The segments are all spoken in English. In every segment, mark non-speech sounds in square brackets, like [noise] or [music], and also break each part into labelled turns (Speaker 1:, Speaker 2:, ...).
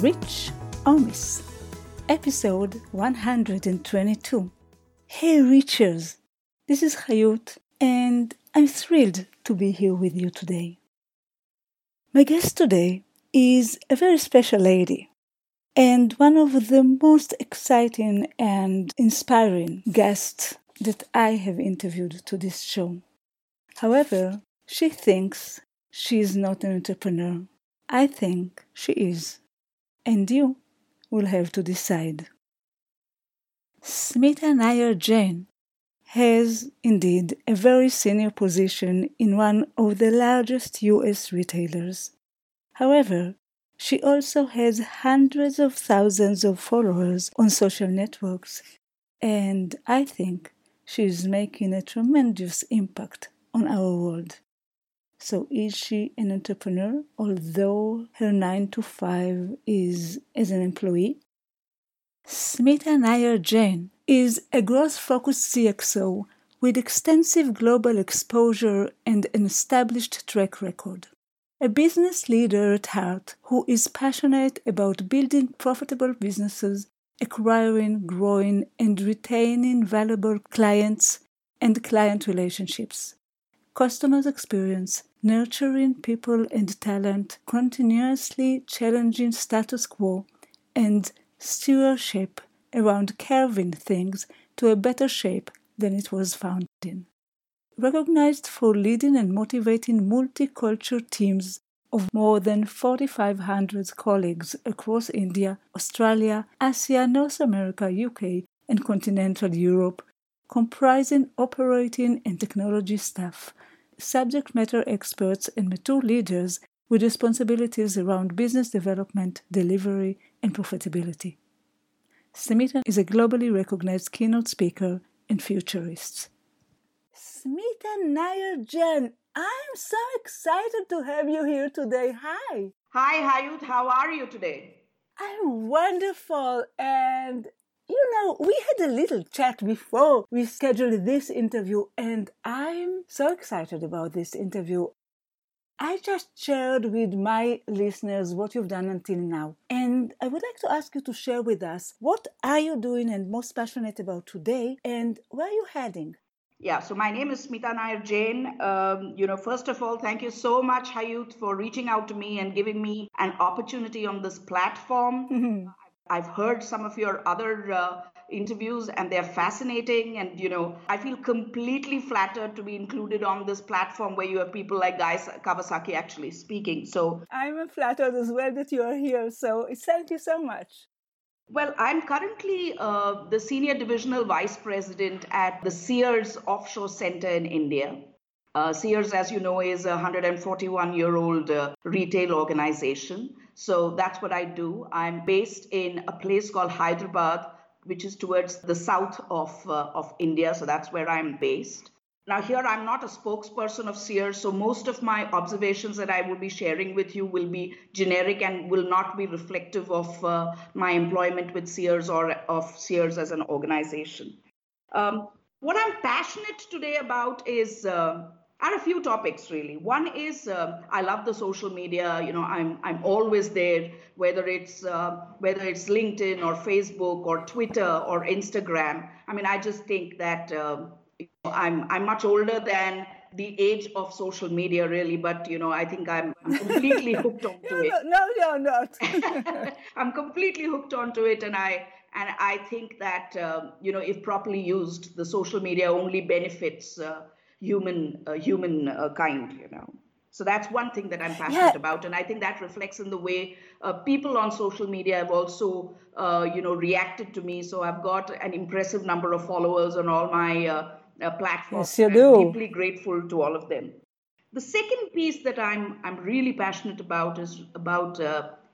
Speaker 1: Rich Omis, episode 122. Hey, Reachers! This is Hayut, and I'm thrilled to be here with you today. My guest today is a very special lady, and one of the most exciting and inspiring guests that I have interviewed to this show. However, she thinks she is not an entrepreneur. I think she is. And you will have to decide. Smita Nair Jain has indeed a very senior position in one of the largest US retailers. However, she also has hundreds of thousands of followers on social networks, and I think she is making a tremendous impact on our world. So, is she an entrepreneur, although her 9 to 5 is as an employee? Smita Nair Jain is a growth focused CXO with extensive global exposure and an established track record. A business leader at heart who is passionate about building profitable businesses, acquiring, growing, and retaining valuable clients and client relationships customers' experience, nurturing people and talent, continuously challenging status quo, and stewardship around carving things to a better shape than it was found in. Recognized for leading and motivating multicultural teams of more than 4,500 colleagues across India, Australia, Asia, North America, UK, and continental Europe, comprising operating and technology staff, subject matter experts, and mature leaders with responsibilities around business development, delivery, and profitability. Smita is a globally recognized keynote speaker and futurist. Smita Nair Jain, I'm so excited to have you here today. Hi.
Speaker 2: Hi, Hayut. How are you today?
Speaker 1: I'm wonderful and you know, we had a little chat before we scheduled this interview, and I'm so excited about this interview. I just shared with my listeners what you've done until now. And I would like to ask you to share with us what are you doing and most passionate about today and where are you heading?
Speaker 2: Yeah, so my name is Smita Nair Jain. Um, you know, first of all, thank you so much, Hayut, for reaching out to me and giving me an opportunity on this platform. I've heard some of your other uh, interviews and they're fascinating and you know i feel completely flattered to be included on this platform where you have people like guy kawasaki actually speaking so
Speaker 1: i'm flattered as well that you are here so thank you so much
Speaker 2: well, I'm currently uh, the senior divisional vice president at the Sears Offshore Center in India. Uh, Sears, as you know, is a 141 year old uh, retail organization. So that's what I do. I'm based in a place called Hyderabad, which is towards the south of, uh, of India. So that's where I'm based. Now, here I'm not a spokesperson of Sears, so most of my observations that I will be sharing with you will be generic and will not be reflective of uh, my employment with Sears or of Sears as an organization. Um, what I'm passionate today about is uh, are a few topics really. One is uh, i love the social media. You know i'm i'm always there whether it's uh, whether it's linkedin or facebook or twitter or instagram. I mean i just think that uh, i'm i'm much older than the age of social media really but you know i think i'm, I'm completely [laughs] hooked onto
Speaker 1: no,
Speaker 2: it.
Speaker 1: no no you're not [laughs] [laughs]
Speaker 2: i'm completely hooked onto it and i and i think that uh, you know if properly used the social media only benefits uh, human uh, human uh, kind you know so that's one thing that i'm passionate yeah. about and i think that reflects in the way uh, people on social media have also uh, you know reacted to me so i've got an impressive number of followers on all my uh, uh, platforms
Speaker 1: yes, you do.
Speaker 2: i'm deeply grateful to all of them the second piece that i'm i'm really passionate about is about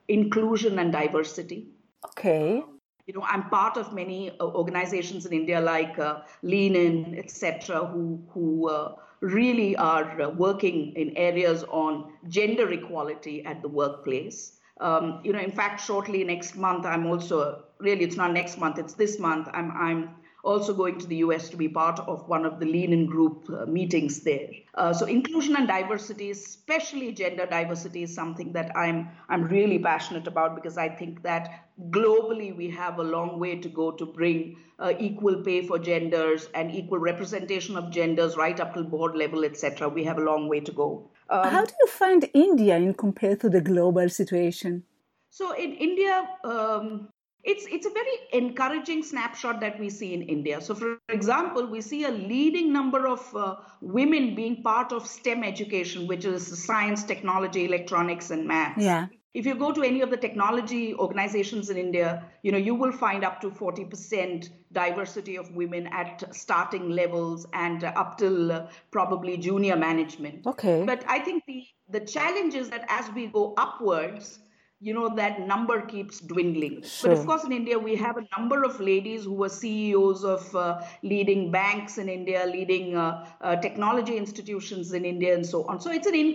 Speaker 2: inclusion and diversity
Speaker 1: Okay.
Speaker 2: You know, I'm part of many uh, organizations in India like uh, Lean In, etc., who who uh, really are uh, working in areas on gender equality at the workplace. Um, you know, in fact, shortly next month, I'm also really it's not next month, it's this month. I'm I'm also going to the US to be part of one of the Lean In Group uh, meetings there. Uh, so inclusion and diversity, especially gender diversity, is something that I'm I'm really passionate about because I think that globally we have a long way to go to bring uh, equal pay for genders and equal representation of genders right up to board level, etc. We have a long way to go.
Speaker 1: Um, How do you find India in compared to the global situation?
Speaker 2: So in India, um, it's it's a very encouraging snapshot that we see in India. So, for example, we see a leading number of uh, women being part of STEM education, which is science, technology, electronics, and math.
Speaker 1: Yeah.
Speaker 2: If you go to any of the technology organizations in India, you know you will find up to 40% diversity of women at starting levels and up till uh, probably junior management.
Speaker 1: Okay.
Speaker 2: But I think the the challenge is that as we go upwards, you know that number keeps dwindling sure. but of course in india we have a number of ladies who are ceos of uh, leading banks in india leading uh, uh, technology institutions in india and so on so it's an in,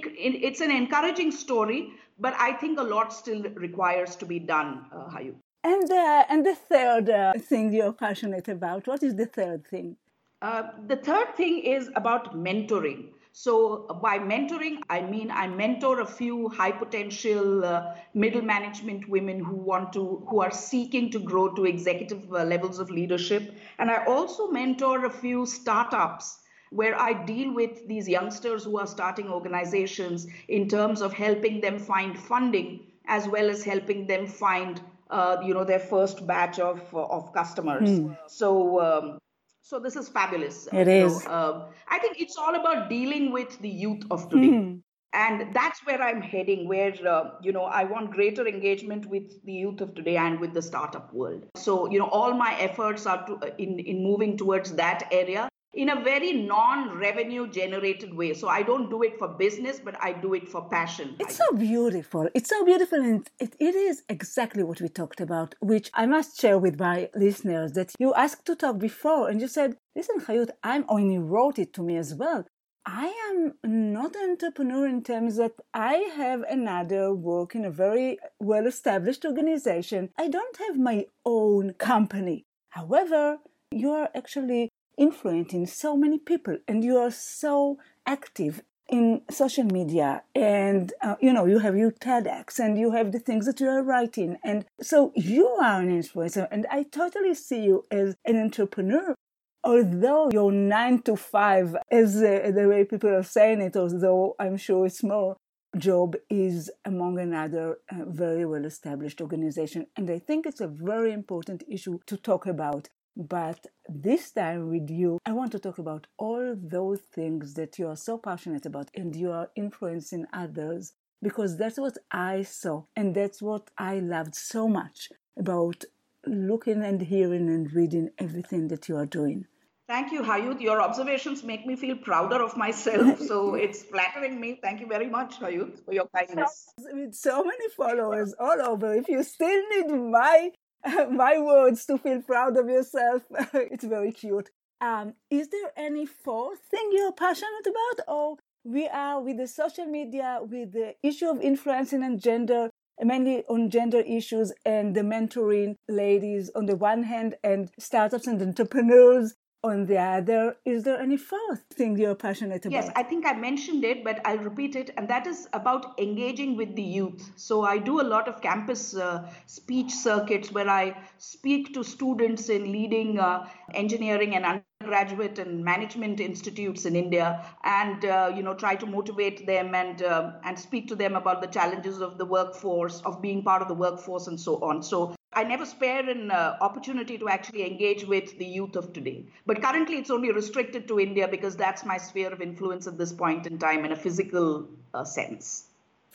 Speaker 2: it's an encouraging story but i think a lot still requires to be done uh, Hayu.
Speaker 1: and uh, and the third uh, thing you're passionate about what is the third thing
Speaker 2: uh, the third thing is about mentoring so by mentoring, I mean I mentor a few high potential uh, middle management women who want to, who are seeking to grow to executive uh, levels of leadership. And I also mentor a few startups where I deal with these youngsters who are starting organizations in terms of helping them find funding as well as helping them find uh, you know their first batch of of customers. Mm. So um, so this is fabulous.
Speaker 1: It is.
Speaker 2: uh, I think it's all about dealing with the youth of today. Mm. And that's where I'm heading, where, uh, you know, I want greater engagement with the youth of today and with the startup world. So, you know, all my efforts are to, in, in moving towards that area in a very non-revenue generated way so i don't do it for business but i do it for passion
Speaker 1: it's so beautiful it's so beautiful and it, it is exactly what we talked about which i must share with my listeners that you asked to talk before and you said listen Hayut, i'm oh, only wrote it to me as well I am not an entrepreneur in terms that I have another work in a very well established organization. I don't have my own company. However, you are actually influencing so many people and you are so active in social media and uh, you know you have your TEDx and you have the things that you are writing and so you are an influencer and I totally see you as an entrepreneur although your 9 to 5 as uh, the way people are saying it although I'm sure it's more job is among another uh, very well established organization and I think it's a very important issue to talk about but this time with you, I want to talk about all those things that you are so passionate about and you are influencing others because that's what I saw and that's what I loved so much about looking and hearing and reading everything that you are doing.
Speaker 2: Thank you, Hayut. Your observations make me feel prouder of myself. [laughs] So it's flattering me. Thank you very much, Hayut, for your kindness.
Speaker 1: With so many followers all over, if you still need my [laughs] my words to feel proud of yourself. [laughs] it's very cute. Um, is there any fourth thing you're passionate about, or we are with the social media, with the issue of influencing and gender, mainly on gender issues and the mentoring ladies on the one hand, and startups and entrepreneurs on the other, is there any fourth thing you're passionate about?
Speaker 2: Yes, I think I mentioned it, but I'll repeat it, and that is about engaging with the youth. So I do a lot of campus uh, speech circuits where I speak to students in leading uh, engineering and undergraduate and management institutes in India, and uh, you know try to motivate them and uh, and speak to them about the challenges of the workforce, of being part of the workforce, and so on. So I never spare an uh, opportunity to actually engage with the youth of today. But currently, it's only restricted to India because that's my sphere of influence at this point in time in a physical uh, sense.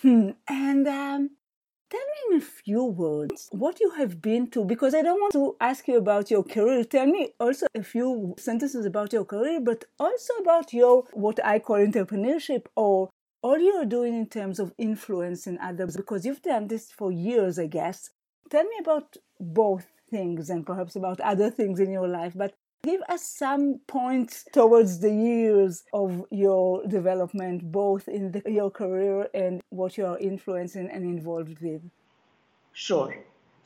Speaker 1: Hmm. And um, tell me in a few words what you have been to, because I don't want to ask you about your career. Tell me also a few sentences about your career, but also about your what I call entrepreneurship or all you're doing in terms of influencing others, because you've done this for years, I guess Tell me about both things and perhaps about other things in your life, but give us some points towards the years of your development, both in the, your career and what you are influencing and involved with.
Speaker 2: Sure.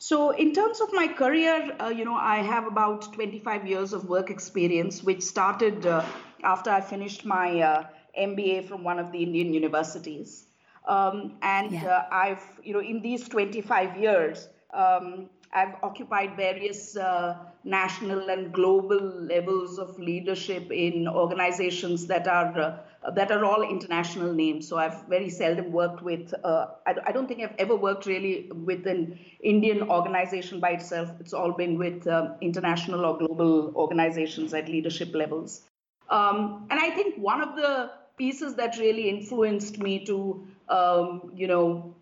Speaker 2: So, in terms of my career, uh, you know, I have about 25 years of work experience, which started uh, after I finished my uh, MBA from one of the Indian universities. Um, and yeah. Uh, I've, you know, in these 25 years, um, I've occupied various uh, national and global levels of leadership in organizations that are uh, that are all international names. So I've very seldom worked with. Uh, I, I, don't think I've ever worked really with an Indian organization by itself. It's all been with um, international or global organizations at leadership levels. Um, and I think one of the pieces that really influenced me to, um, you know,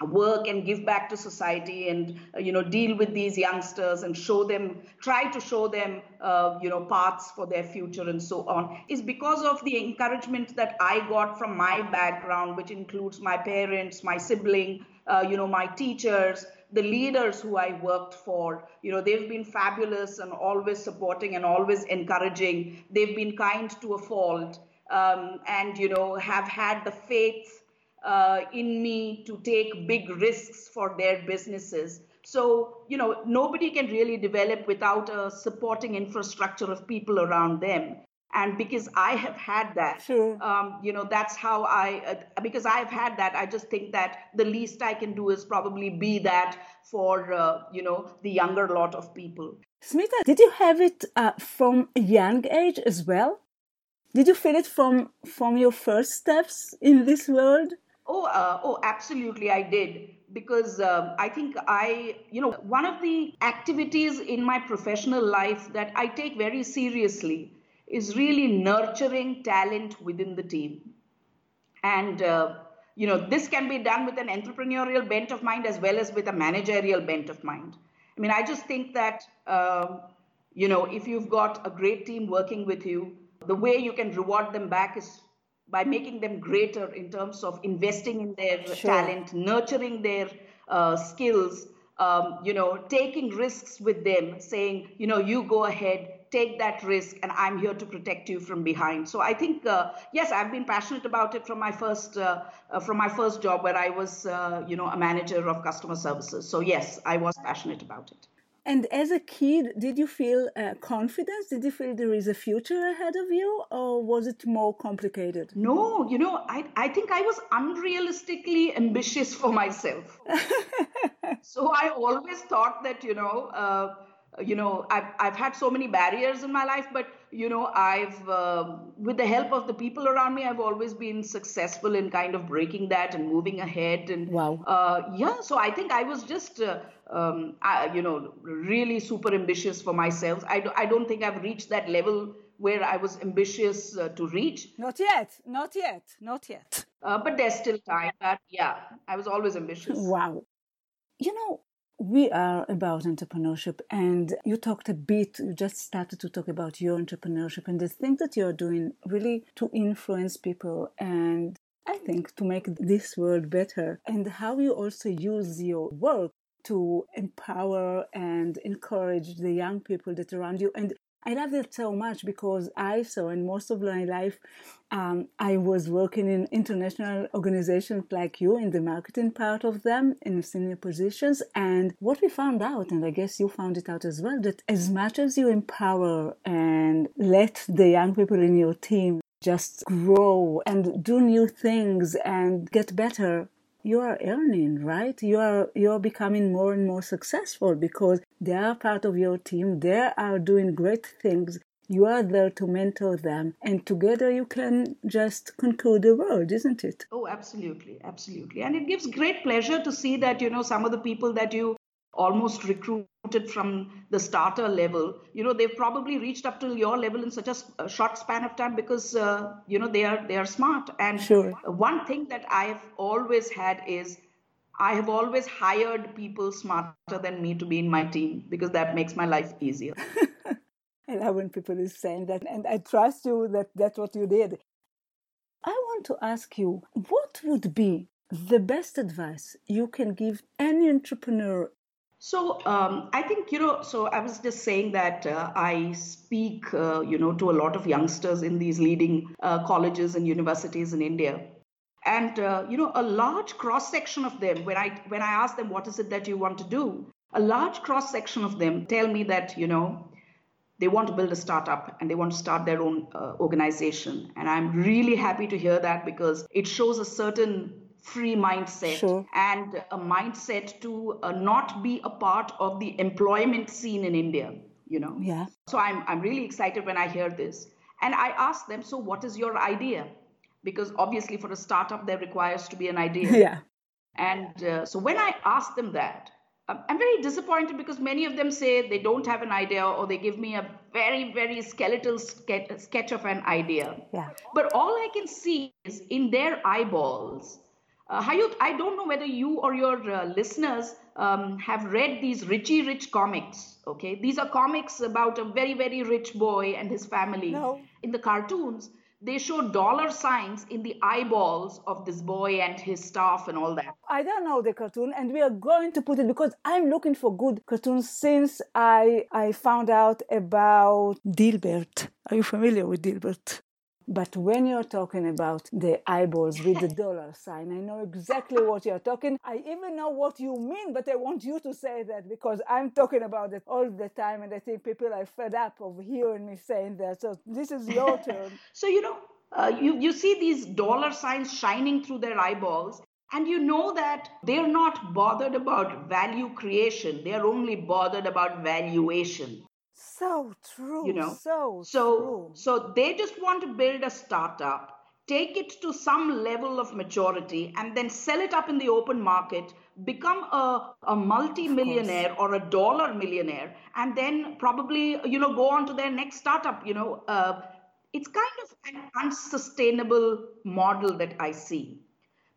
Speaker 2: work and give back to society and uh, you know deal with these youngsters and show them try to show them uh, you know paths for their future and so on is because of the encouragement that i got from my background which includes my parents my sibling uh, you know my teachers the leaders who i worked for. You know they've been fabulous and always supporting and always encouraging. They've been kind to a fault um, and you know have had the faith uh, in me to take big risks for their businesses. So, you know, nobody can really develop without a supporting infrastructure of people around them. And because I have had that,
Speaker 1: sure.
Speaker 2: um, you know, that's how I, uh, because I've had that, I just think that the least I can do is probably be that for, uh, you know, the younger lot of people.
Speaker 1: Smita, did you have it uh, from a young age as well? Did you feel it from from your first steps in this world?
Speaker 2: Oh, uh, oh, absolutely, I did because um, I think I, you know, one of the activities in my professional life that I take very seriously is really nurturing talent within the team, and uh, you know, this can be done with an entrepreneurial bent of mind as well as with a managerial bent of mind. I mean, I just think that, um, you know, if you've got a great team working with you, the way you can reward them back is by making them greater in terms of investing in their sure. talent, nurturing their uh, skills, um, you know, taking risks with them, saying, you know, you go ahead, take that risk, and I'm here to protect you from behind. So I think, uh, yes, I've been passionate about it from my first uh, uh from my first job where I was, uh, you know, a manager of customer services. So yes, I was passionate about it.
Speaker 1: And as a kid, did you feel uh, confidence? Did you feel there is a future ahead of you, or was it more complicated?
Speaker 2: No, you know, I, I think I was unrealistically ambitious for myself. [laughs] so I always thought that, you know, uh, you know, I've, I've had so many barriers in my life, but you know i've uh, with the help of the people around me i've always been successful in kind of breaking that and moving ahead and
Speaker 1: wow.
Speaker 2: uh, yeah so i think i was just uh, um, I, you know really super ambitious for myself. I, do, I don't think i've reached that level where i was ambitious uh, to reach.
Speaker 1: Not yet not yet not yet.
Speaker 2: Uh, but there's still time but yeah i was always ambitious.
Speaker 1: Wow. You know we are about entrepreneurship and you talked a bit you just started to talk about your entrepreneurship and the things that you're doing really to influence people and i think to make this world better and how you also use your work to empower and encourage the young people that around you and I love that so much because I saw in most of my life, um, I was working in international organizations like you in the marketing part of them in senior positions. And what we found out, and I guess you found it out as well, that as much as you empower and let the young people in your team just grow and do new things and get better, you are earning, right? You are you are becoming more and more successful because they are part of your team. They are doing great things. You are there to mentor them, and together you can just conquer the world, isn't it?
Speaker 2: Oh, absolutely, absolutely. And it gives great pleasure to see that you know some of the people that you almost recruited from the starter level. You know they've probably reached up to your level in such a, a short span of time because uh, you know they are they are smart. And
Speaker 1: sure.
Speaker 2: one thing that i've always had is i have always hired people smarter than me to be in my team because that makes my life easier.
Speaker 1: And [laughs] i when people is saying that and i trust you that that's what you did. I want to ask you what would be the best advice you can give any entrepreneur
Speaker 2: So um, I think you know. So I was just saying that uh, I speak, uh, you know, to a lot of youngsters in these leading uh, colleges and universities in India, and uh, you know, a large cross section of them. When I when I ask them what is it that you want to do, a large cross section of them tell me that you know they want to build a startup and they want to start their own uh, organization. And I'm really happy to hear that because it shows a certain free mindset
Speaker 1: sure.
Speaker 2: and a mindset to uh, not be a part of the employment scene in India, you know.
Speaker 1: Yeah.
Speaker 2: So I'm I'm really excited when I hear this. And I ask them, so what is your idea? Because obviously for a startup there requires to be an idea. [laughs]
Speaker 1: Yeah.
Speaker 2: And uh, so when I ask them that, I'm very disappointed because many of them say they don't have an idea or they give me a very, very skeletal sketch of an idea.
Speaker 1: Yeah.
Speaker 2: But all I can see is in their eyeballs. Uh, Hayut, I don't know whether you or your uh, listeners um, have read these Richie Rich comics. Okay, these are comics about a very, very rich boy and his family.
Speaker 1: No.
Speaker 2: In the cartoons, they show dollar signs in the eyeballs of this boy and his staff and all that.
Speaker 1: I don't know the cartoon, and we are going to put it because I'm looking for good cartoons since I I found out about Dilbert. Are you familiar with Dilbert? But when you're talking about the eyeballs with the dollar sign, I know exactly what you're talking. I even know what you mean, but I want you to say that because I'm talking about it all the time, and I think people are fed up of hearing me saying that. So this is your [laughs] turn.
Speaker 2: so you know, uh, you you see these dollar signs shining through their eyeballs, and you know that they're not bothered about value creation; they're only bothered about valuation
Speaker 1: so true
Speaker 2: you know?
Speaker 1: so
Speaker 2: so
Speaker 1: true.
Speaker 2: so they just want to build a startup take it to some level of maturity and then sell it up in the open market become a, a multi-millionaire or a dollar millionaire and then probably you know go on to their next startup you know? Uh, it's kind of an unsustainable model that i see.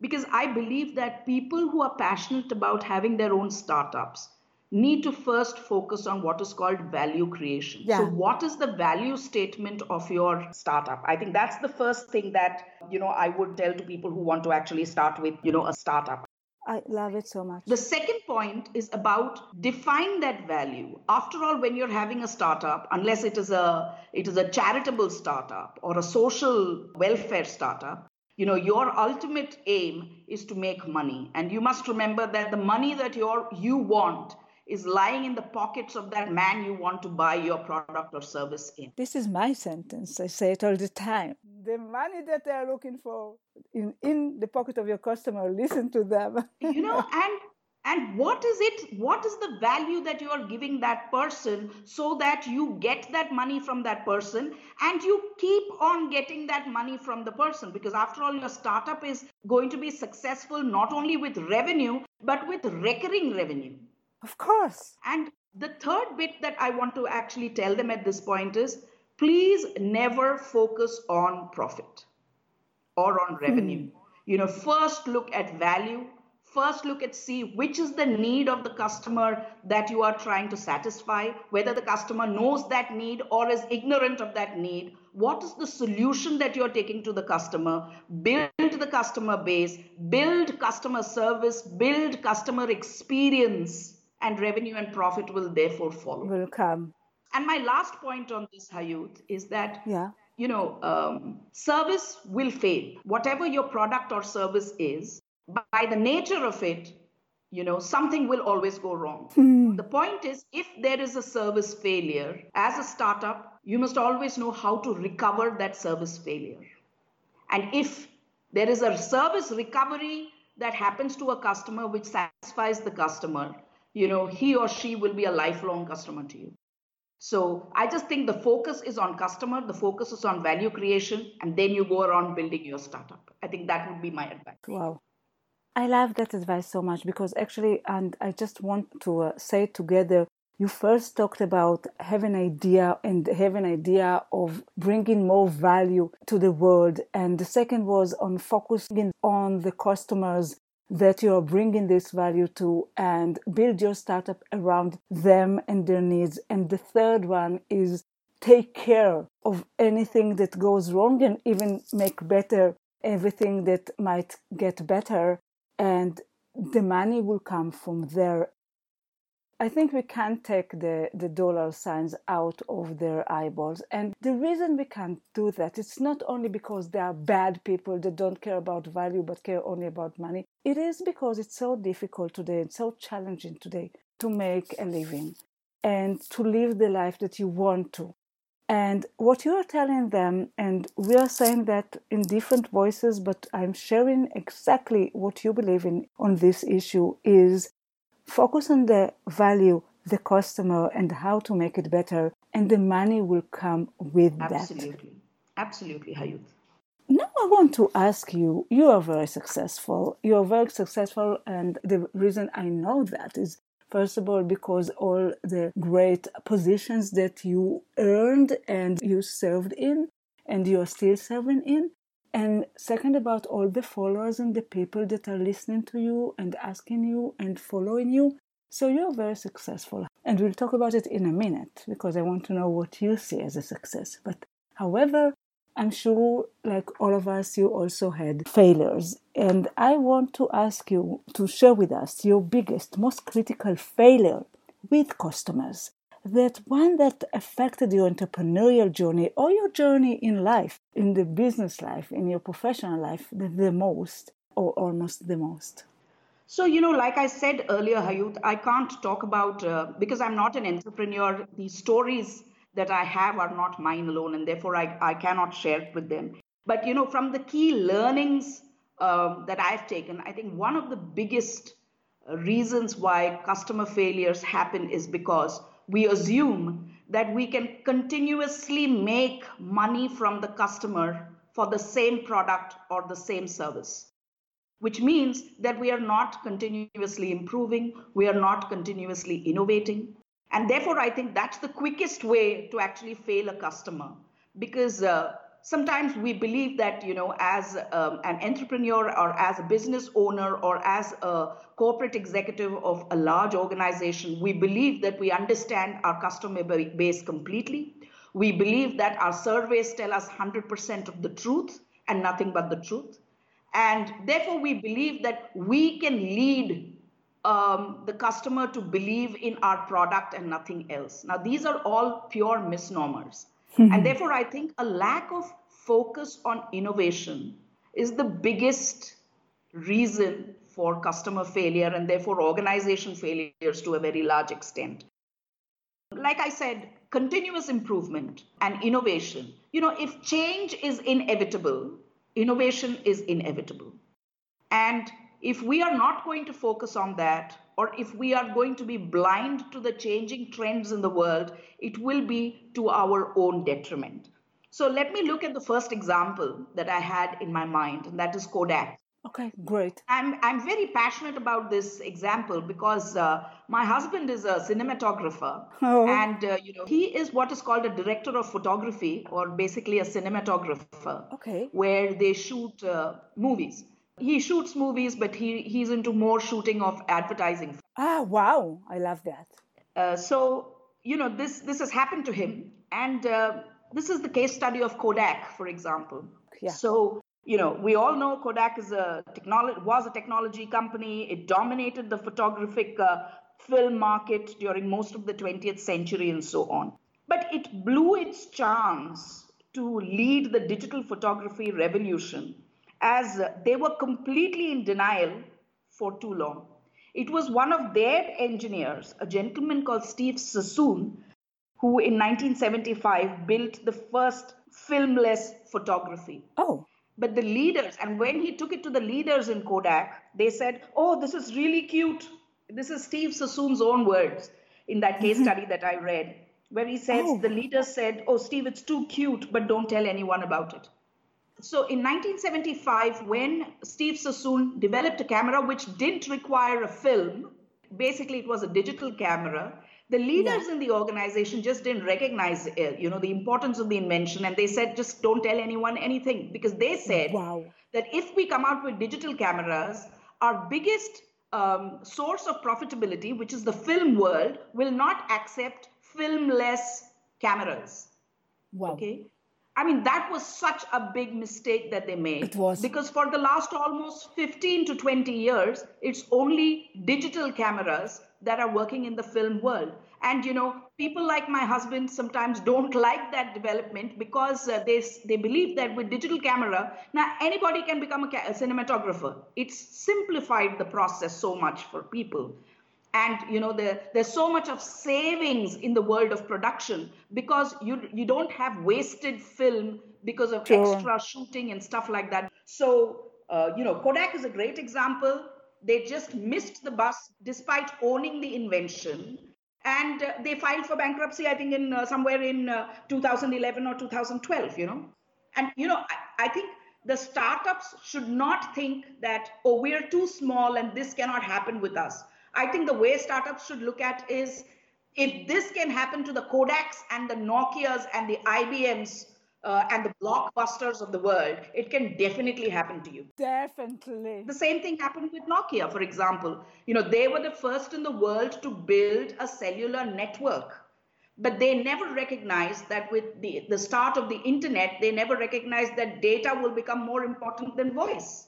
Speaker 2: Because i believe that people who are passionate about having their own startups need to first focus on what is called value creation.
Speaker 1: Yeah.
Speaker 2: So what is the value statement of your startup? I think that's the first thing that, you know, I would tell to people who want to actually start with, you know, a startup.
Speaker 1: I love it so much.
Speaker 2: The second point is about define that value. After all, when you're having a startup, unless it is a it is a charitable startup or a social welfare startup, you know your ultimate aim is to make money and you must remember that the money that you're you want is lying in the pockets of that man you want to buy your product or service in.
Speaker 1: This is my sentence. I say it all the time. The money that they are looking for in, in the pocket of your customer, listen to them. [laughs]
Speaker 2: you know, and and what is it what is the value that you are giving that person so that you get that money from that person and you keep on getting that money from the person because after all your startup is going to be successful not only with revenue but with recurring revenue
Speaker 1: of course.
Speaker 2: And the third bit that I want to actually tell them at this point is please never focus on profit or on revenue. Hmm. You know, first look at value. First, look at see which is the need of the customer that you are trying to satisfy, whether the customer knows that need or is ignorant of that need. What is the solution that you're taking to the customer? Build the customer base, build customer service, build customer experience and revenue and profit will therefore follow.
Speaker 1: Will come.
Speaker 2: And my last point on this, Hayut, is that
Speaker 1: yeah.
Speaker 2: you know um, service will fail. Whatever your product or service is, by the nature of it, you know something will always go wrong.
Speaker 1: Hmm.
Speaker 2: The point is, if there is a service failure as a startup, you must always know how to recover that service failure. And if there is a service recovery that happens to a customer which satisfies the customer, you know, he or she will be a lifelong customer to you. So I just think the focus is on customer, the focus is on value creation, and then you go around building your startup. I think that would be my advice.
Speaker 1: Wow. I love that advice so much because actually, and I just want to uh, say together, you first talked about having an idea and have an idea of bringing more value to the world. And the second was on focusing on the customers that you are bringing this value to and build your startup around them and their needs. And the third one is take care of anything that goes wrong and even make better everything that might get better. And the money will come from there. I think we can't take the, the dollar signs out of their eyeballs. And the reason we can't do that, it's not only because they are bad people that don't care about value but care only about money. It is because it's so difficult today and so challenging today to make a living and to live the life that you want to. And what you are telling them, and we are saying that in different voices, but I'm sharing exactly what you believe in on this issue is focus on the value, the customer, and how to make it better, and the money will come with
Speaker 2: Absolutely. that. Absolutely, Absolutely, Hayut.
Speaker 1: Now I want to ask you, you are very successful. You are very successful, and the reason I know that is First of all, because all the great positions that you earned and you served in and you're still serving in. And second, about all the followers and the people that are listening to you and asking you and following you. So you're very successful. And we'll talk about it in a minute because I want to know what you see as a success. But however, I'm sure, like all of us, you also had failures. And I want to ask you to share with us your biggest, most critical failure with customers. That one that affected your entrepreneurial journey or your journey in life, in the business life, in your professional life, the, the most or almost the most.
Speaker 2: So, you know, like I said earlier, Hayut, I can't talk about, uh, because I'm not an entrepreneur, the stories that I have are not mine alone, and therefore I, I cannot share it with them. But you know, from the key learnings uh, that I've taken, I think one of the biggest reasons why customer failures happen is because we assume that we can continuously make money from the customer for the same product or the same service, which means that we are not continuously improving, we are not continuously innovating, and therefore, I think that's the quickest way to actually fail a customer because uh, sometimes we believe that, you know, as um, an entrepreneur or as a business owner or as a corporate executive of a large organization, we believe that we understand our customer base completely. We believe that our surveys tell us 100% of the truth and nothing but the truth. And therefore, we believe that we can lead um, the customer to believe in our product and nothing else. Now, these are all pure misnomers. Mm-hmm. And therefore, I think a lack of focus on innovation is the biggest reason for customer failure and therefore organization failures to a very large extent. Like I said, continuous improvement and innovation. You know, if change is inevitable, innovation is inevitable. And if we are not going to focus on that, or if we are going to be blind to the changing trends in the world, it will be to our own detriment. So let me look at the first example that I had in my mind, and that is Kodak.
Speaker 1: Okay, great.
Speaker 2: I'm I'm very passionate about this example because uh, my husband is a cinematographer, oh. and uh, you know he is what is called a director of photography, or basically a cinematographer.
Speaker 1: Okay.
Speaker 2: Where they shoot uh, movies he shoots movies, but he, he's into more shooting of advertising.
Speaker 1: Ah, wow. I love that.
Speaker 2: Uh, so, you know, this, this has happened to him. And uh, this is the case study of Kodak, for example.
Speaker 1: Yeah.
Speaker 2: So, you know, we all know Kodak is a technology was a technology company. It dominated the photographic uh, film market during most of the 20th century and so on. But it blew its chance to lead the digital photography revolution as they were completely in denial for too long. It was one of their engineers, a gentleman called Steve Sasson, who in 1975 built the first filmless photography.
Speaker 1: Oh.
Speaker 2: But the leaders, and when he took it to the leaders in Kodak, they said, Oh, this is really cute. This is Steve Sasson's own words in that case mm-hmm. study that I read, where he says, oh. The leaders said, Oh, Steve, it's too cute, but don't tell anyone about it so in 1975, when Steve Sasson developed a camera which didn't require a film, basically it was a digital camera. The leaders yeah. in the organization just didn't recognize, uh, you know, the importance of the invention, and they said, just don't tell anyone anything, because they said
Speaker 1: wow.
Speaker 2: that if we come out with digital cameras, our biggest um, source of profitability, which is the film world, will not accept filmless cameras.
Speaker 1: Wow.
Speaker 2: Okay. I mean, that was such a big mistake that they made.
Speaker 1: It was.
Speaker 2: Because for the last almost 15 to 20 years, it's only digital cameras that are working in the film world. And, you know, people like my husband sometimes don't [laughs] like that development because uh, they, they believe that with digital camera, now anybody can become a, a cinematographer. It's simplified the process so much for people and you know there, there's so much of savings in the world of production because you you don't have wasted film because of sure. extra shooting and stuff like that. So uh, you know kodak is a great example. They just missed the bus despite owning the invention. And uh, they filed for bankruptcy i think in uh, somewhere in uh, 2011 or 2012 you know. And you know I, I think the startups should not think that oh we're too small and this cannot happen with us I think the way startups should look at is if this can happen to the Kodaks and the Nokias and the IBMs uh, and the blockbusters of the world, it can definitely happen to you.
Speaker 1: Definitely.
Speaker 2: The same thing happened with Nokia, for example. You know, they were the first in the world to build a cellular network. But they never recognized that with the, the start of the internet, they never recognized that data will become more important than voice.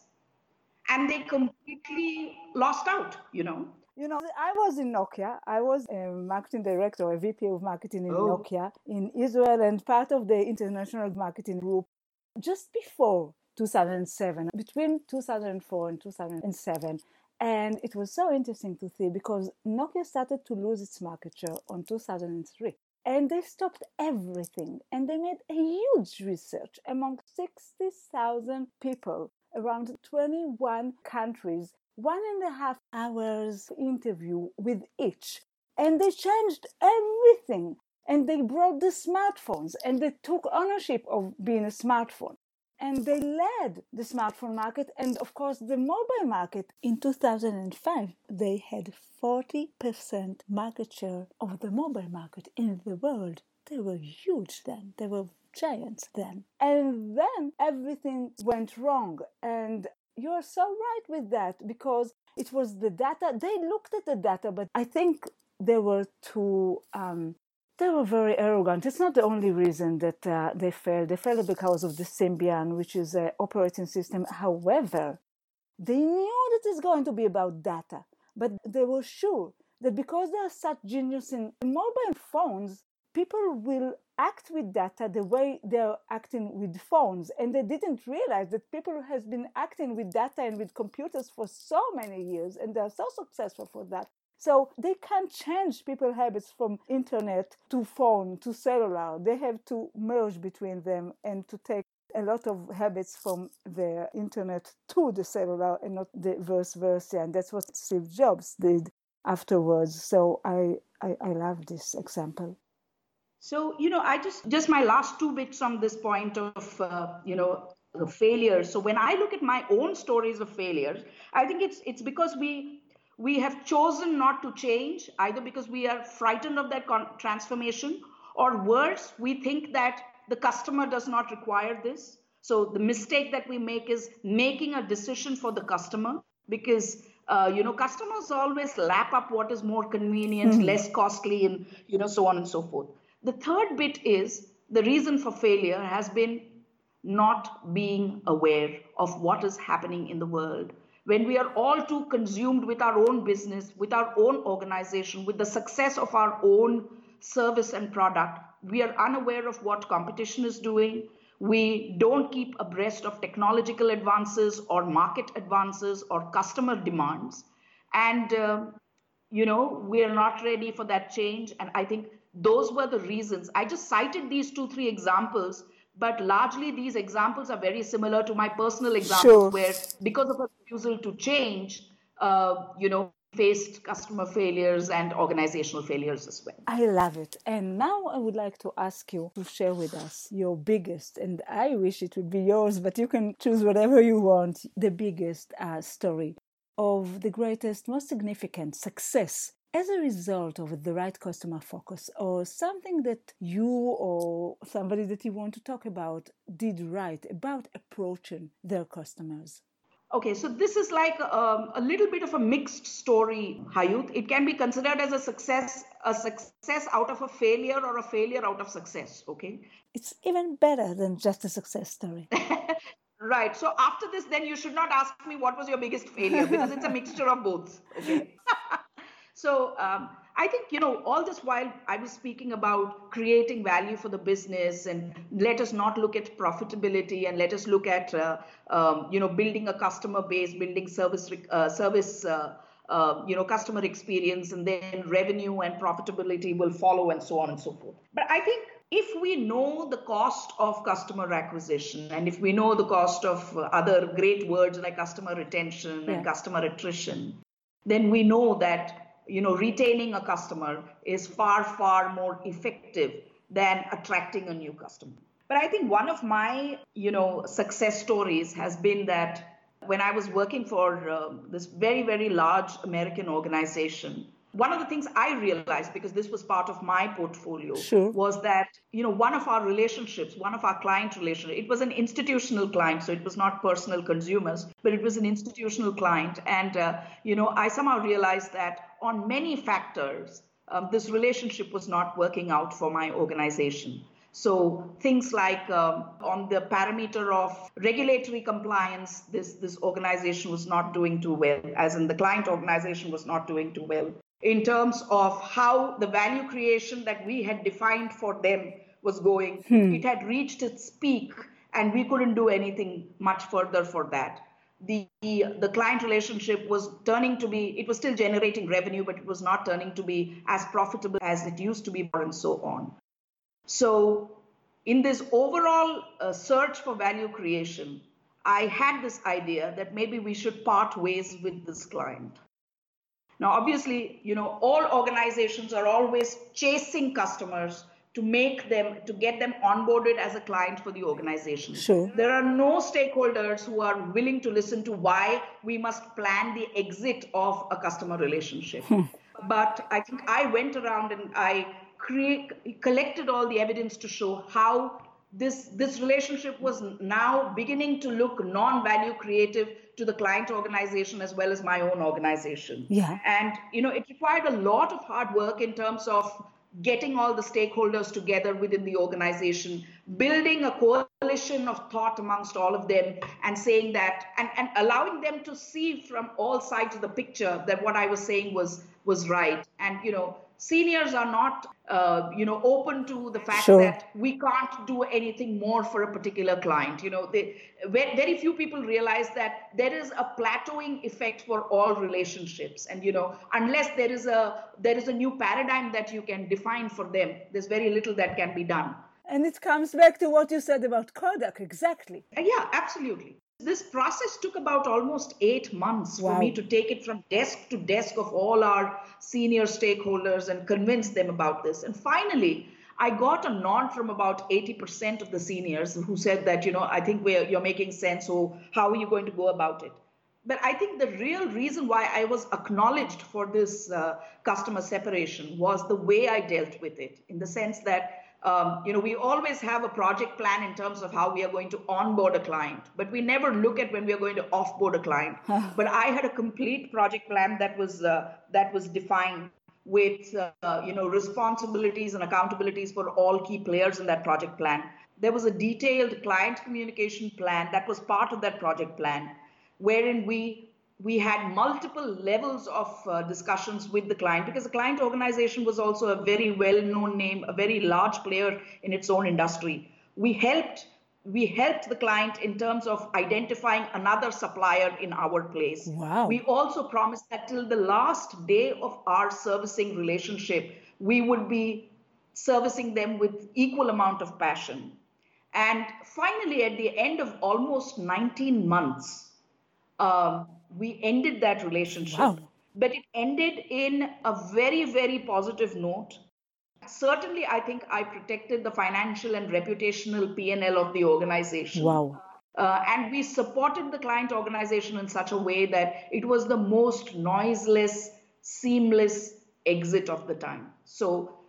Speaker 2: And they completely lost out, you know.
Speaker 1: You know, I was in Nokia. I was a marketing director, a VP of marketing in oh. Nokia in Israel and part of the international marketing group just before 2007, between 2004 and 2007. And it was so interesting to see because Nokia started to lose its market share on 2003. And they stopped everything and they made a huge research among 60,000 people around 21 countries one and a half hours interview with each. And they changed everything. And they brought the smartphones and they took ownership of being a smartphone. And they led the smartphone market and, of course, the mobile market. In 2005, they had 40% market share of the mobile market in the world. They were huge then. They were giants then. And then everything went wrong. And you are so right with that because it was the data. They looked at the data, but I think they were too. Um, they were very arrogant. It's not the only reason that uh, they failed. They failed because of the Symbian, which is an operating system. However, they knew that it's going to be about data, but they were sure that because they are such genius in mobile phones, people will act with data the way they're acting with phones and they didn't realize that people has been acting with data and with computers for so many years and they're so successful for that. So they can't change people habits from internet to phone to cellular. They have to merge between them and to take a lot of habits from the internet to the cellular and not the vice versa. And that's what steve jobs did afterwards. So i i, I love this example
Speaker 2: so, you know, I just, just my last two bits on this point of, uh, you know, the failures. So when I look at my own stories of failures, I think it's, it's because we, we have chosen not to change either because we are frightened of that con- transformation or worse, we think that the customer does not require this. So the mistake that we make is making a decision for the customer because uh, you know customers always lap up what is more convenient, mm-hmm. less costly, and you know so on and so forth. The third bit is the reason for failure has been not being aware of what is happening in the world. When we are all too consumed with our own business, with our own organization, with the success of our own service and product, we are unaware of what competition is doing. We don't keep abreast of technological advances or market advances or customer demands. And, uh, you know, we are not ready for that change. And I think those were the reasons. I just cited these two, three examples, but largely these examples are very similar to my personal examples, sure. where because of a refusal to change, uh, you know, faced customer failures and organizational failures as well.
Speaker 1: I love it. And now I would like to ask you to share with us your biggest, and I wish it would be yours, but you can choose whatever you want, the biggest uh, story of the greatest, most significant success as a result of the right customer focus or something that you or somebody that you want to talk about did right about approaching their customers?
Speaker 2: Okay, so this is like um, a little bit of a mixed story, Hayut. It can be considered as a success, a success out of a failure or a failure out of success. Okay.
Speaker 1: It's even better than just a success story. [laughs]
Speaker 2: right. So after this, then you should not ask me what was your biggest failure because it's a mixture of both. Okay. [laughs] so um, I think, you know, all this while I was speaking about creating value for the business and let us not look at profitability and let us look at, uh, um, you know, building a customer base, building service, uh, service, uh, uh, you know, customer experience, and then revenue and profitability will follow and so on and so forth. But I think if we know the cost of customer acquisition and if we know the cost of other great words like customer retention yeah. and customer attrition, then we know that you know, retaining a customer is far, far more effective than attracting a new customer. But I think one of my, you know, success stories has been that when I was working for uh, this very, very large American organization, one of the things I realized because this was part of my portfolio sure. was that you know one of our relationships, one of our client relationship, it was an institutional client, so it was not personal consumers, but it was an institutional client, and uh, you know I somehow realized that on many factors um, this relationship was not working out for my organization. So things like um, on the parameter of regulatory compliance, this this organization was not doing too well, as in the client organization was not doing too well in terms of how the value creation that we had defined for them was going. Hmm. It had reached its peak, and we couldn't do anything much further for that. The, the client relationship was turning to be, it was still generating revenue, but it was not turning to be as profitable as it used to be, and so on. So, in this overall uh, search for value creation, I had this idea that maybe we should part ways with this client. Now, obviously, you know, all organizations are always chasing customers to make them to get them onboarded as a client for the organization.
Speaker 1: Sure.
Speaker 2: There are no stakeholders who are willing to listen to why we must plan the exit of a customer relationship. Hmm. But I think I went around and I create, collected all the evidence to show how this this relationship was now beginning to look non-value creative to the client organization as well as my own organization.
Speaker 1: Yeah.
Speaker 2: And you know, it required a lot of hard work in terms of getting all the stakeholders together within the organization, building a coalition of thought amongst all of them, and saying that, and, and allowing them to see from all sides of the picture that what I was saying was was right. And you know, seniors are not uh, you know open to the fact sure. that we can't do anything more for a particular client you know they, very few people realize that there is a plateauing effect for all relationships and you know unless there is a there is a new paradigm that you can define for them there's very little that can be done
Speaker 1: and it comes back to what you said about Kodak, exactly.
Speaker 2: Uh, yeah, absolutely. This process took about almost eight months wow. for me to take it from desk to desk of all our senior stakeholders and convince them about this. And finally, I got a nod from about 80% of the seniors who said that, you know, I think you're making sense. So, how are you going to go about it? But I think the real reason why I was acknowledged for this uh, customer separation was the way I dealt with it, in the sense that um, you know, we always have a project plan in terms of how we are going to onboard a client, but we never look at when we are going to offboard a client. [laughs] but I had a complete project plan that was uh, that was defined with uh, you know responsibilities and accountabilities for all key players in that project plan. There was a detailed client communication plan that was part of that project plan, wherein we we had multiple levels of uh, discussions with the client because the client organization was also a very well known name a very large player in its own industry. We helped we helped the client in terms of identifying another supplier in our place.
Speaker 1: Wow.
Speaker 2: we also promised that till the last day of our servicing relationship we would be servicing them with equal amount of passion. And finally at the end of almost 19 months um, we ended that relationship. Wow. But it ended in a very, very positive note. Certainly, I think I protected the financial and reputational P&L of the organization.
Speaker 1: Wow.
Speaker 2: Uh, and we supported the client organization in such a way that it was the most noiseless, seamless exit of the time. So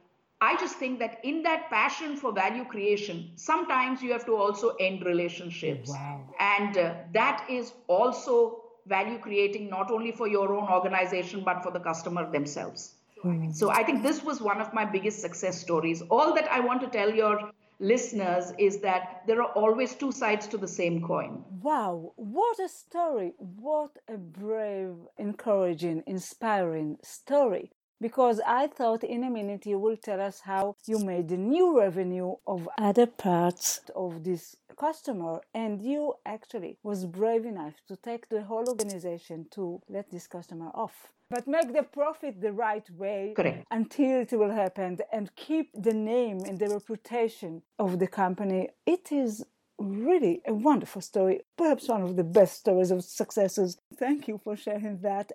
Speaker 2: I just think that in that passion for value creation, sometimes you have to also end relationships.
Speaker 1: Wow.
Speaker 2: And uh, that is also value creating not only for your own organization but for the customer themselves. Mm. So I think this was one of my biggest success stories. All that I want to tell your listeners is that there are always two sides to the same coin.
Speaker 1: Wow, what a story! What a brave, encouraging, inspiring story because I thought in a minute you will tell us how you made the new revenue of other parts of this customer and you actually was brave enough to take the whole organization to let this customer off but make the profit the right way
Speaker 2: Correct.
Speaker 1: until it will happen and keep the name and the reputation of the company it is really a wonderful story perhaps one of the best stories of successes thank you for sharing that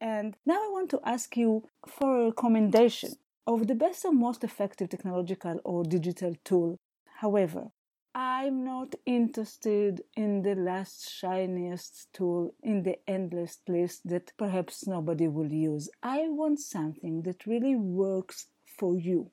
Speaker 1: and now I want to ask you for a recommendation of the best or most effective technological or digital tool. However, I'm not interested in the last shiniest tool in the endless list that perhaps nobody will use. I want something that really works for you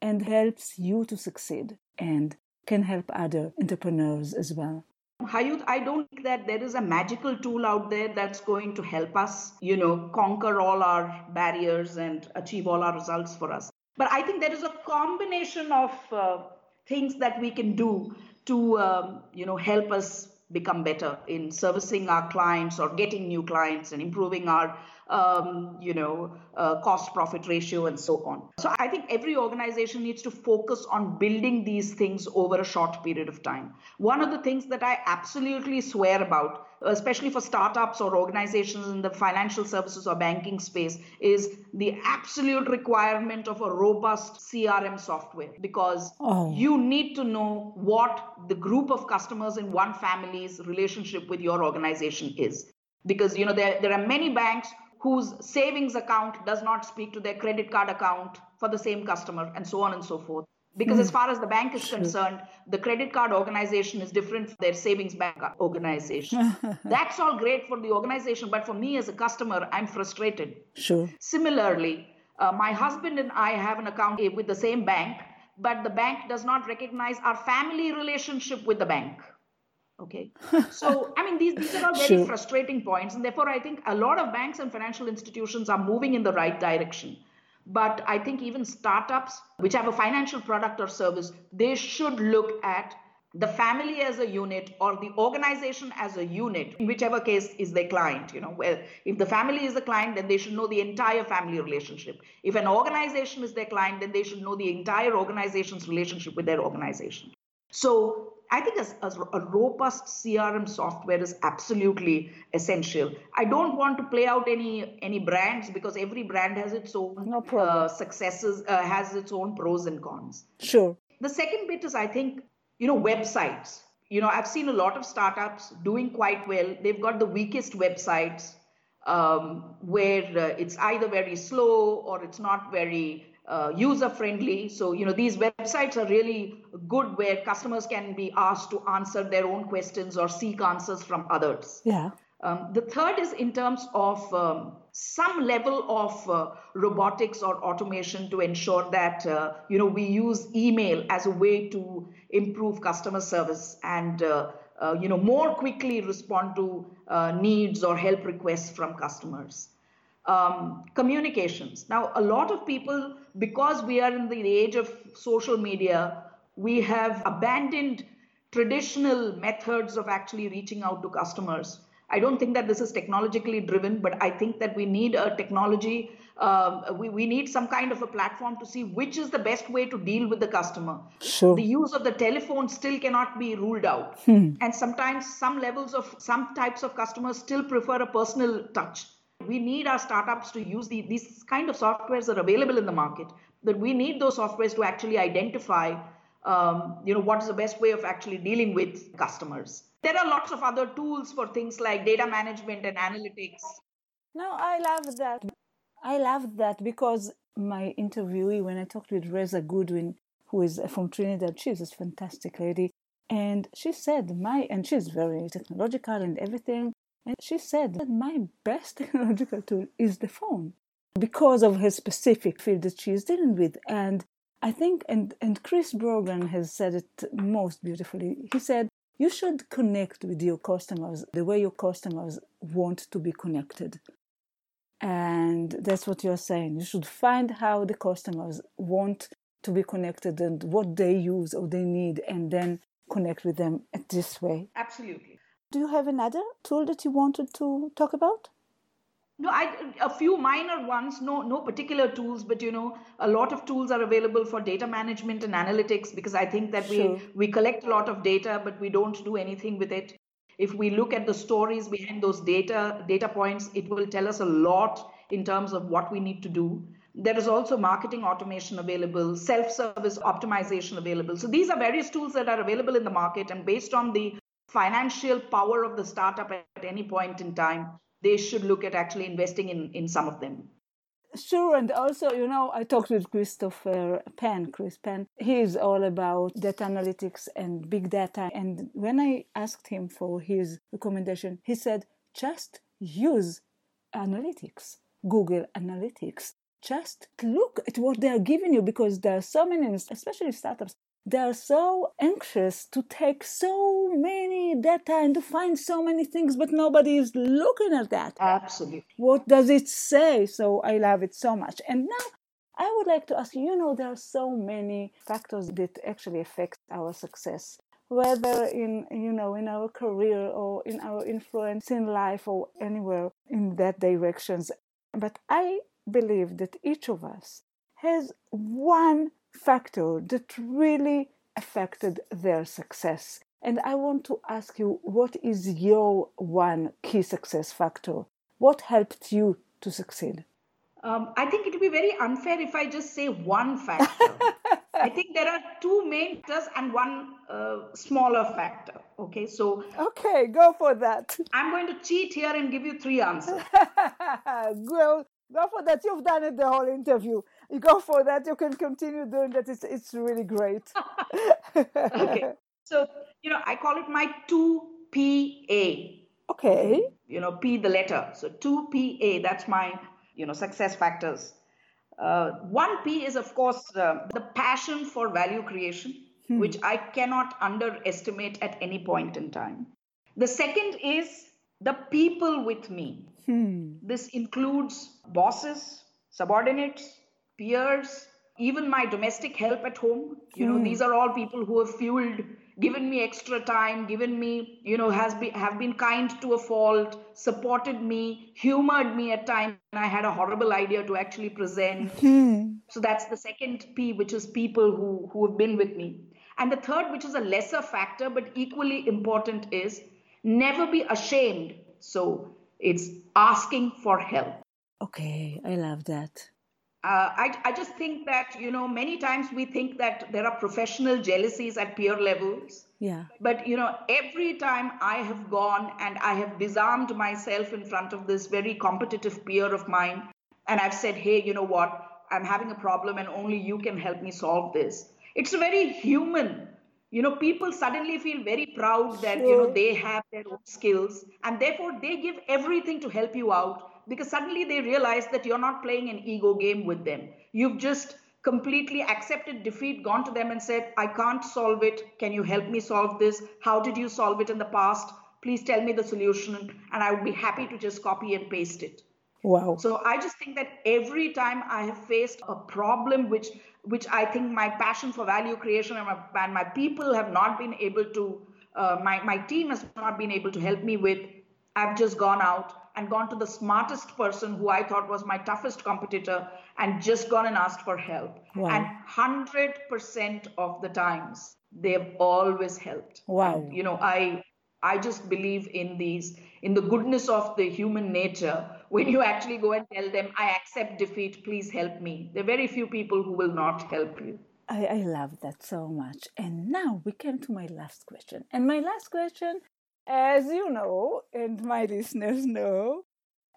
Speaker 1: and helps you to succeed and can help other entrepreneurs as well.
Speaker 2: Hayut, I don't think that there is a magical tool out there that's going to help us, you know, conquer all our barriers and achieve all our results for us. But I think there is a combination of uh, things that we can do to, um, you know, help us become better in servicing our clients or getting new clients and improving our um, you know uh, cost profit ratio and so on so i think every organization needs to focus on building these things over a short period of time one of the things that i absolutely swear about especially for startups or organizations in the financial services or banking space, is the absolute requirement of a robust CRM software because oh. you need to know what the group of customers in one family's relationship with your organization is. Because you know there, there are many banks whose savings account does not speak to their credit card account for the same customer and so on and so forth. Because as hmm. far as the bank is concerned the credit card organization is different from their savings bank organization. [laughs] That's all great for the organization but for me as a customer i'm frustrated.
Speaker 1: Sure.
Speaker 2: Similarly uh, my husband and i have an account with the same bank but the bank does not recognize our family relationship with the bank okay. [laughs] So i mean these, these are all very sure. frustrating points and therefore i think a lot of banks and financial institutions are moving in the right direction. But I think even startups, which have a financial product or service, they should look at the family as a unit or the organization as a unit in whichever case is their client you know. Well if the family is the client then they should know the entire family relationship. If an organization is their client then they should know the entire organization's relationship with their organization. So I think a, a, robust CRM software is absolutely essential. I don't want to play out any any brands because every brand has its own
Speaker 1: no uh,
Speaker 2: successes, uh, has its own pros and cons.
Speaker 1: Sure.
Speaker 2: The second bit is I think you know websites. You know I've seen a lot of startups doing quite well. They've got the weakest websites um, where uh, it's either very slow or it's not very uh, user friendly. So, you know, these websites are really good where customers can be asked to answer their own questions or seek answers from others.
Speaker 1: Yeah.
Speaker 2: Um, the third is in terms of um, some level of uh, robotics or automation to ensure that uh, you know we use email as a way to improve customer service and uh, uh you know more quickly respond to uh, needs or help requests from customers um, communications. Now, a lot of people, because we are in the age of social media, we have abandoned traditional methods of actually reaching out to customers. I don't think that this is technologically driven, but I think that we need a technology, um, we, we need some kind of a platform to see which is the best way to deal with the customer.
Speaker 1: Sure.
Speaker 2: The use of the telephone still cannot be ruled out. Hmm. And sometimes some levels of some types of customers still prefer a personal touch we need our startups to use the, these kind of softwares that are available in the market that we need those softwares to actually identify um, you know what is the best way of actually dealing with customers. There are lots of other tools for things like data management and analytics.
Speaker 1: No i love that. I love that because my interviewee when i talked with reza goodwin who is from trinidad she's a fantastic lady. And she said my and she's very technological and everything. And she said that my best [laughs] technological tool is the phone because of her specific field that she is dealing with. And I think, and, and Chris Brogan has said it most beautifully. He said, you should connect with your customers the way your customers want to be connected. And that's what you're saying. You should find how the customers want to be connected and what they use or they need, and then connect with them this way.
Speaker 2: Absolutely.
Speaker 1: Do you have another tool that you wanted to talk about?
Speaker 2: No, I a few minor ones. No, no particular tools, but you know, a lot of tools are available for data management and analytics because I think that sure. we we collect a lot of data, but we don't do anything with it. If we look at the stories behind those data data points, it will tell us a lot in terms of what we need to do. There is also marketing automation available, self-service optimization available. So these are various tools that are available in the market, and based on the financial power of the startup at any point in time, they should look at actually investing in, in some of them.
Speaker 1: Sure, and also, you know, I talked with Christopher Penn, Chris Penn. He's all about data analytics and big data. And when I asked him for his recommendation, he said, just use analytics, Google Analytics. Just look at what they are giving you because there are so many, especially startups, they are so anxious to take so many data and to find so many things, but nobody is looking at that.
Speaker 2: Absolutely.
Speaker 1: What does it say? So I love it so much. And now I would like to ask you, you know, there are so many factors that actually affect our success whether in you know in our career or in our influence in life or anywhere in that directions but i believe that each of us has one factor that really affected their success. And I want to ask you what is your one key success factor? What helped you to succeed?
Speaker 2: Um, I think it would be very unfair if I just say one factor. [laughs] I think there are two main factors and one uh, smaller factor. Okay, so.
Speaker 1: Okay, go for that.
Speaker 2: I'm going to cheat here and give you three answers. [laughs]
Speaker 1: go, go for that. You've done it the whole interview you go for that. You can continue doing that. It's it's really great. [laughs]
Speaker 2: okay. So you know, I call it my two P A.
Speaker 1: Okay.
Speaker 2: You know, P the letter. So two P A. That's my you know success factors. Uh, one P is of course uh, the passion for value creation, hmm. which I cannot underestimate at any point in time. The second is the people with me. Hmm. This includes bosses, subordinates, peers, even my domestic help at home. You know, these are all people who have fueled, given me extra time, given me, you know, has been have been kind to a fault, supported me, humored me at times. I had a horrible idea to actually present. Hmm. So that's the second P, which is people who who have been with me. And the third, which is a lesser factor but equally important, is never be ashamed. So it's asking for help.
Speaker 1: Okay, I love that
Speaker 2: uh, I, I just think that you know many times we think that there are professional jealousies at peer levels.
Speaker 1: Yeah.
Speaker 2: But you know every time i have gone and i have disarmed myself in front of this very competitive peer of mine and i've said hey you know what? I'm having a problem and only you can help me solve this. It's very human you know people suddenly feel very proud that sure. you know they have their own skills and therefore they give everything to help you out because suddenly they realize that you're not playing an ego game with them. You've just completely accepted defeat, gone to them and said, I can't solve it. Can you help me solve this? How did you solve it in the past? Please tell me the solution, and I would be happy to just copy and paste it.
Speaker 1: Wow.
Speaker 2: So I just think that every time I have faced a problem which which I think my passion for value creation and my, and my people have not been able to, uh, my, my team has not been able to help me with, I've just gone out and gone to the smartest person who I thought was my toughest competitor and just gone and asked for help. Wow. And 100% of the times, they've always helped.
Speaker 1: Wow.
Speaker 2: And, you know, I I just believe in these, in the goodness of the human nature. When you actually go and tell them, I accept defeat, please help me. There are very few people who will not help you.
Speaker 1: I, I love that so much. And now we came to my last question. And my last question as you know, and my [laughs] listeners know,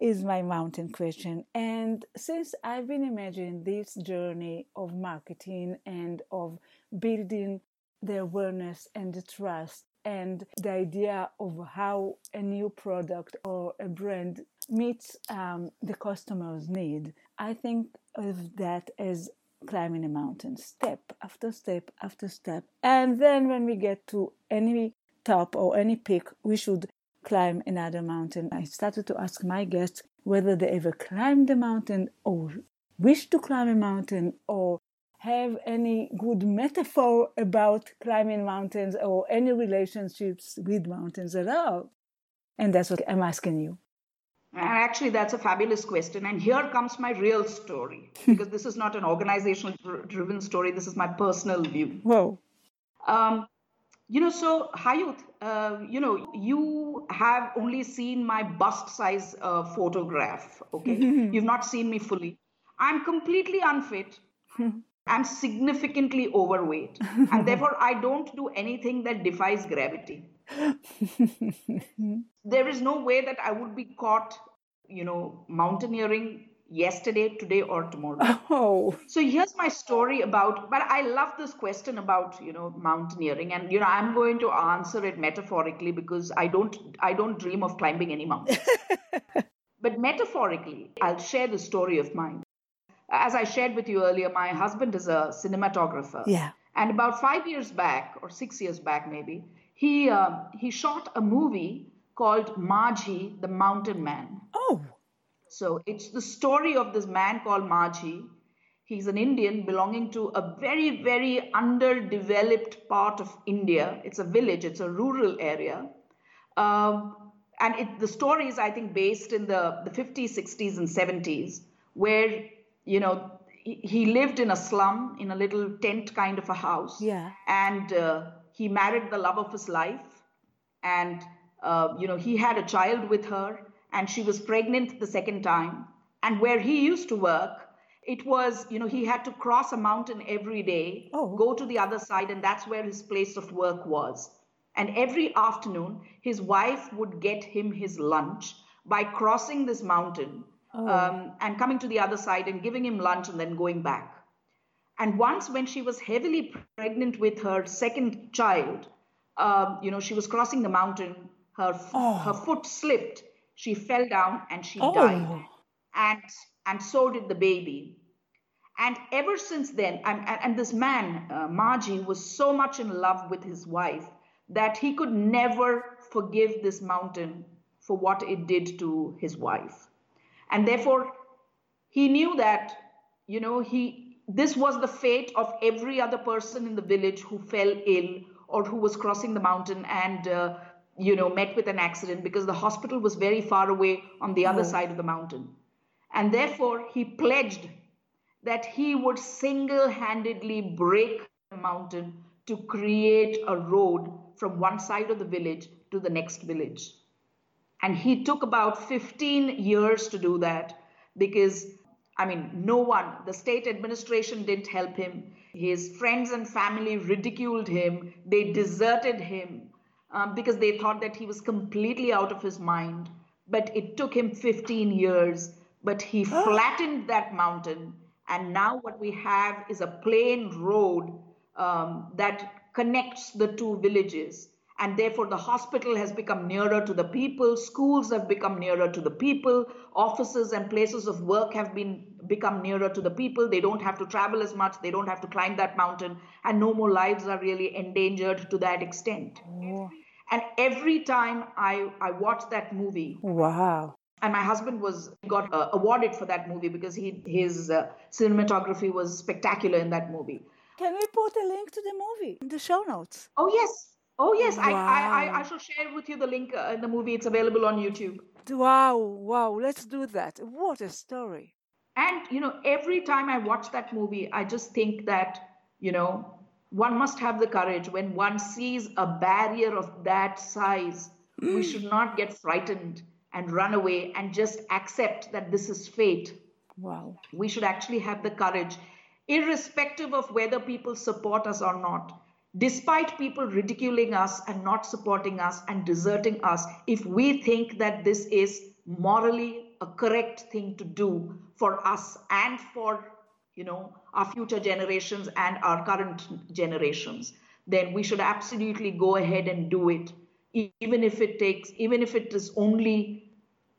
Speaker 1: is my mountain question. And since I've been imagining this journey of marketing and of building the awareness and the trust and the idea of how a new product or a brand meets um, the customer's need, I think of that as climbing a mountain, step after step after step. And then when we get to any top or any peak, we should climb another mountain, I started to ask my guests whether they ever climbed a mountain or wish to climb a mountain or have any good metaphor about climbing mountains or any relationships with mountains at all. And that's what I'm asking you.
Speaker 2: Actually, that's a fabulous question. And here comes my real story [laughs] because this is not an organizational driven story. This is my personal view.
Speaker 1: Whoa.
Speaker 2: Um, you know, so Hayut, uh, you know, you have only seen my bust size uh, photograph. Okay. [laughs] You've not seen me fully. I'm completely unfit. [laughs] I'm significantly overweight. and therefore, I don't do anything that defies gravity. [laughs] there is no way that I would be caught, you know, mountaineering yesterday, today, or tomorrow.
Speaker 1: Oh.
Speaker 2: So here's my story about, but I love this question about, you know, mountaineering. And, you know, I'm going to answer it metaphorically because I don't, I don't dream of climbing any mountain. [laughs] but metaphorically, I'll share the story of mine. As I shared with you earlier, my husband is a cinematographer.
Speaker 1: Yeah.
Speaker 2: And about five years back, or six years back maybe, he uh, he shot a movie called Manjhi, the Mountain Man.
Speaker 1: Oh.
Speaker 2: So it's the story of this man called Manjhi. He's an Indian belonging to a very, very underdeveloped part of India. It's a village, it's a rural area. Um, and it, the story is, I think, based in the, the 50s, 60s, and 70s, where, you know, he, he lived in a slum, in a little tent kind of a house.
Speaker 1: Yeah.
Speaker 2: And uh, he married the love of his life. And, uh, you know, he had a child with her and she was pregnant the second time. And where he used to work, it was, you know, he had to cross a mountain every day,
Speaker 1: oh.
Speaker 2: go to the other side, and that's where his place of work was. And every afternoon, his wife would get him his lunch by crossing this mountain
Speaker 1: oh.
Speaker 2: um, and coming to the other side and giving him lunch and then going back. And once, when she was heavily pregnant with her second child, um, you know, she was crossing the mountain, her,
Speaker 1: oh.
Speaker 2: her foot slipped she fell down and she
Speaker 1: oh.
Speaker 2: died. And and so did the baby. And ever since then and, and this man uh, was so much in love with his wife that he could never forgive this mountain for what it did to his wife. And therefore he knew that you know he this was the fate of every other person in the village who fell ill or who was crossing the mountain and uh, you know, met with an accident because the hospital was very far away on the other oh. side of the mountain. And therefore, he pledged that he would single handedly break the mountain to create a road from one side of the village to the next village. And he took about 15 years to do that because, I mean, no one, the state administration didn't help him. His friends and family ridiculed him, they deserted him um, because they thought that he was completely out of his mind. But it took him 15 years, but he [gasps] flattened that mountain. And now what we have is a plain road um, that connects the two villages. And therefore, the hospital has become nearer to the people, schools have become nearer to the people, offices and places of work have been become nearer to the people. They don't have to travel as much, they don't have to climb that mountain, and no more lives are really endangered to that extent.
Speaker 1: Oh.
Speaker 2: And every time I, I watched that movie,
Speaker 1: wow.
Speaker 2: And my husband was got uh, awarded for that movie because he his uh, cinematography was spectacular in that movie.
Speaker 1: Can we put a link to the movie in the show notes?
Speaker 2: Oh yes, oh yes.
Speaker 1: Wow.
Speaker 2: I, I I shall share with you the link uh, in the movie. It's available on YouTube.
Speaker 1: Wow, wow. Let's do that. What a story.
Speaker 2: And you know, every time I watch that movie, I just think that you know one must have the courage when one sees a barrier of that size. Mm. We should not get frightened and run away and just accept that this is fate.
Speaker 1: Wow.
Speaker 2: We should actually have the courage, irrespective of whether people support us or not. Despite people ridiculing us and not supporting us and deserting us, if we think that this is morally a correct thing to do for us and for you know, our future generations and our current generations, then we should absolutely go ahead and do it, even if it takes, even if it is only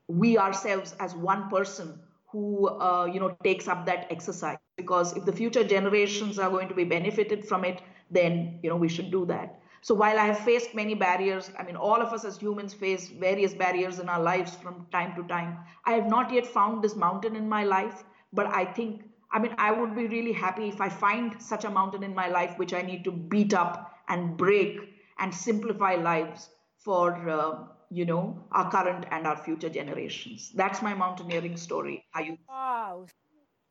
Speaker 2: we ourselves as one person who, uh, you know, takes up that exercise. Because if the future generations are going to be benefited from it, then, you know, we should do that. So while I have faced many barriers, I mean, all of us as humans face various barriers in our lives from time to time. I have not yet found this mountain in my life, but I think, I mean, I would be really happy if I find such a mountain in my life which I need to beat up and break and simplify lives for, uh, you know, our current and our future generations. That's my mountaineering story. Are you?
Speaker 1: Wow.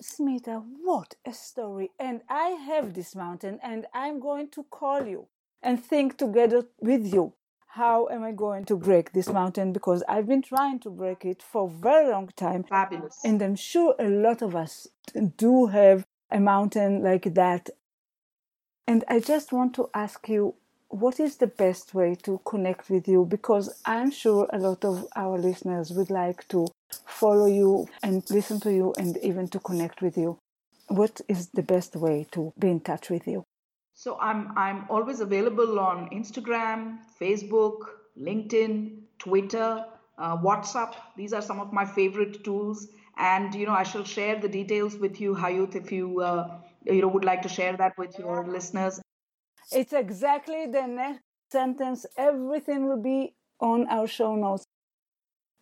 Speaker 1: Smita, what a story. And I have this mountain and I'm going to call you and think together with you. How am I going to break this mountain? Because I've been trying to break it for a very long time.
Speaker 2: Fabulous.
Speaker 1: And I'm sure a lot of us do have a mountain like that. And I just want to ask you what is the best way to connect with you? Because I'm sure a lot of our listeners would like to follow you and listen to you and even to connect with you. What is the best way to be in touch with you?
Speaker 2: So I'm I'm always available on Instagram, Facebook, LinkedIn, Twitter, uh, WhatsApp. These are some of my favorite tools, and you know I shall share the details with you, Hayut, if you uh, you know would like to share that with your listeners.
Speaker 1: It's exactly the next sentence. Everything will be on our show notes.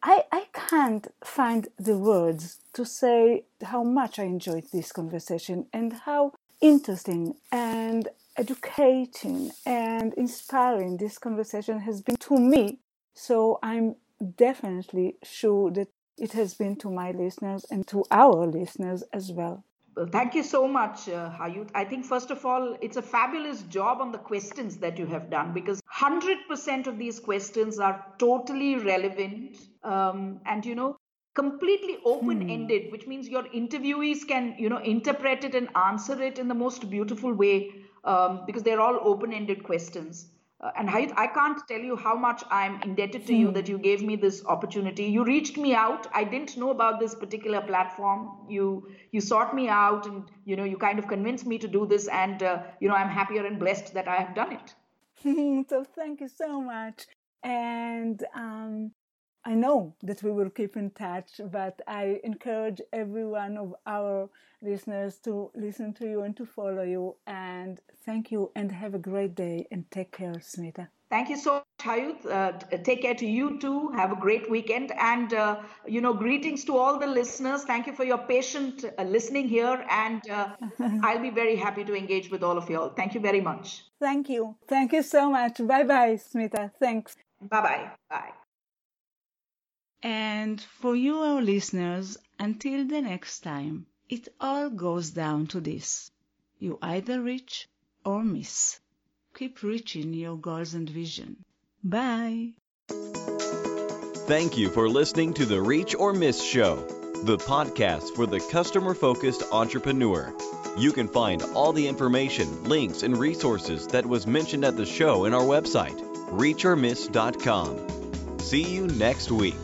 Speaker 1: I, I can't find the words to say how much I enjoyed this conversation and how interesting and educating and inspiring this conversation has been to me. So I'm definitely sure that it has been to my listeners and to our listeners as well.
Speaker 2: Well, thank you so much, uh, Hayut. I think, first of all, it's a fabulous job on the questions that you have done because 100% of these questions are totally relevant um, and, you know, completely open ended, hmm. which means your interviewees can, you know, interpret it and answer it in the most beautiful way um, because they're all open-ended questions. Uh, and I, I, can't tell you how much I'm indebted to hmm. you that you gave me this opportunity. You reached me out. I didn't know about this particular platform. You you sought me out, and you know you kind of convinced me to do this. And uh, you know I'm happier and blessed that I have done
Speaker 1: it. [laughs] so thank you so much. And um, I know that we will keep in touch, but I encourage every one of our listeners to listen to you and to follow you. And thank you and have a great day and take care, Smita.
Speaker 2: Thank you so much, Hayut. Uh, take care to you too. Have a great weekend. And, uh, you know, greetings to all the listeners. Thank you for your patient uh, listening here. And uh, [laughs] I'll be very happy to engage with all of you all. Thank you very much.
Speaker 1: Thank you. Thank you so much. Bye bye, Smita. Thanks.
Speaker 2: Bye-bye. Bye.
Speaker 1: And for you, our listeners, until the next time, it all goes down to this. You either reach or miss. Keep reaching your goals and vision. Bye.
Speaker 3: Thank you for listening to the Reach or Miss Show, the podcast for the customer focused entrepreneur. You can find all the information, links, and resources that was mentioned at the show in our website, reachormiss.com. See you next week.